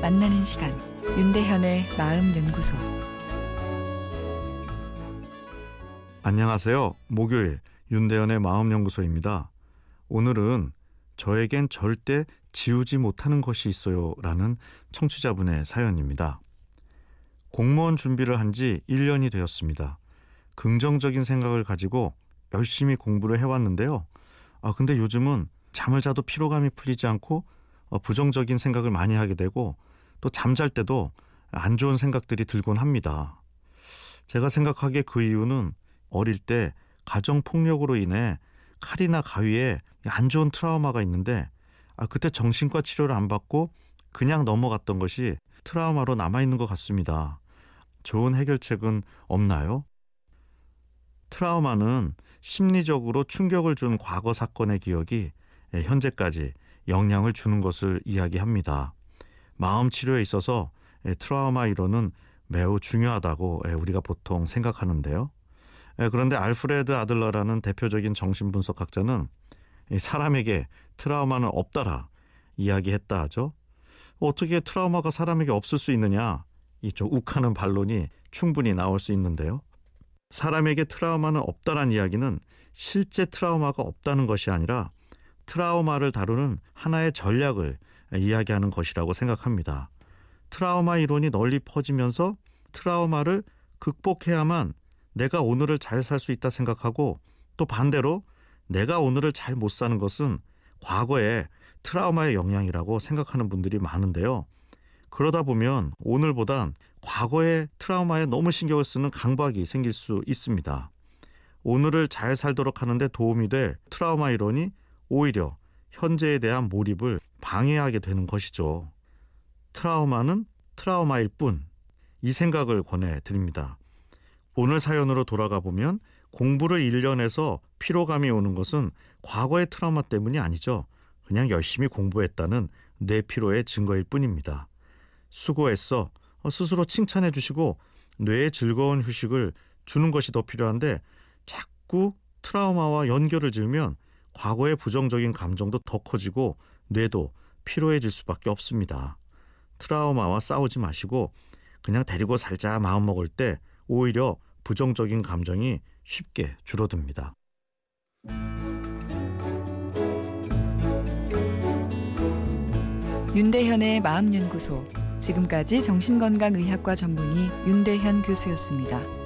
만나는 시간 윤대현의 마음 연구소 안녕하세요. 목요일 윤대현의 마음 연구소입니다. 오늘은 저에겐 절대 지우지 못하는 것이 있어요라는 청취자분의 사연입니다. 공무원 준비를 한 지 1년이 되었습니다. 긍정적인 생각을 가지고 열심히 공부를 해왔는데요. 아, 근데 요즘은 잠을 자도 피로감이 풀리지 않고 어, 부정적인 생각을 많이 하게 되고 또 잠잘 때도 안 좋은 생각들이 들곤 합니다. 제가 생각하기에 그 이유는 어릴 때 가정 폭력으로 인해 칼이나 가위에 안 좋은 트라우마가 있는데 아, 그때 정신과 치료를 안 받고 그냥 넘어갔던 것이 트라우마로 남아 있는 것 같습니다. 좋은 해결책은 없나요? 트라우마는 심리적으로 충격을 준 과거 사건의 기억이 현재까지 영향을 주는 것을 이야기합니다. 마음 치료에 있어서 트라우마 이론은 매우 중요하다고 우리가 보통 생각하는데요. 그런데 알프레드 아들러라는 대표적인 정신분석학자는 사람에게 트라우마는 없다라 이야기했다 하죠. 어떻게 트라우마가 사람에게 없을 수 있느냐? 이좀 욱하는 반론이 충분히 나올 수 있는데요. 사람에게 트라우마는 없다란 이야기는 실제 트라우마가 없다는 것이 아니라 트라우마를 다루는 하나의 전략을 이야기하는 것이라고 생각합니다. 트라우마 이론이 널리 퍼지면서 트라우마를 극복해야만 내가 오늘을 잘 살 수 있다 생각하고 또 반대로 내가 오늘을 잘 못 사는 것은 과거의 트라우마의 영향이라고 생각하는 분들이 많은데요. 그러다 보면 오늘보단 과거의 트라우마에 너무 신경을 쓰는 강박이 생길 수 있습니다. 오늘을 잘 살도록 하는데 도움이 될 트라우마 이론이 오히려 현재에 대한 몰입을 방해하게 되는 것이죠. 트라우마는 트라우마일 뿐. 이 생각을 권해 드립니다. 오늘 사연으로 돌아가 보면 공부를 1년해서 피로감이 오는 것은 과거의 트라우마 때문이 아니죠. 그냥 열심히 공부했다는 뇌 피로의 증거일 뿐입니다. 수고했어. 어, 스스로 칭찬해 주시고 뇌에 즐거운 휴식을 주는 것이 더 필요한데 자꾸 트라우마와 연결을 지으면 과거의 부정적인 감정도 더 커지고 뇌도 피로해질 수밖에 없습니다. 트라우마와 싸우지 마시고 그냥 데리고 살자 마음 먹을 때 오히려 부정적인 감정이 쉽게 줄어듭니다. 윤대현의 마음연구소 지금까지 정신건강의학과 전문의 윤대현 교수였습니다.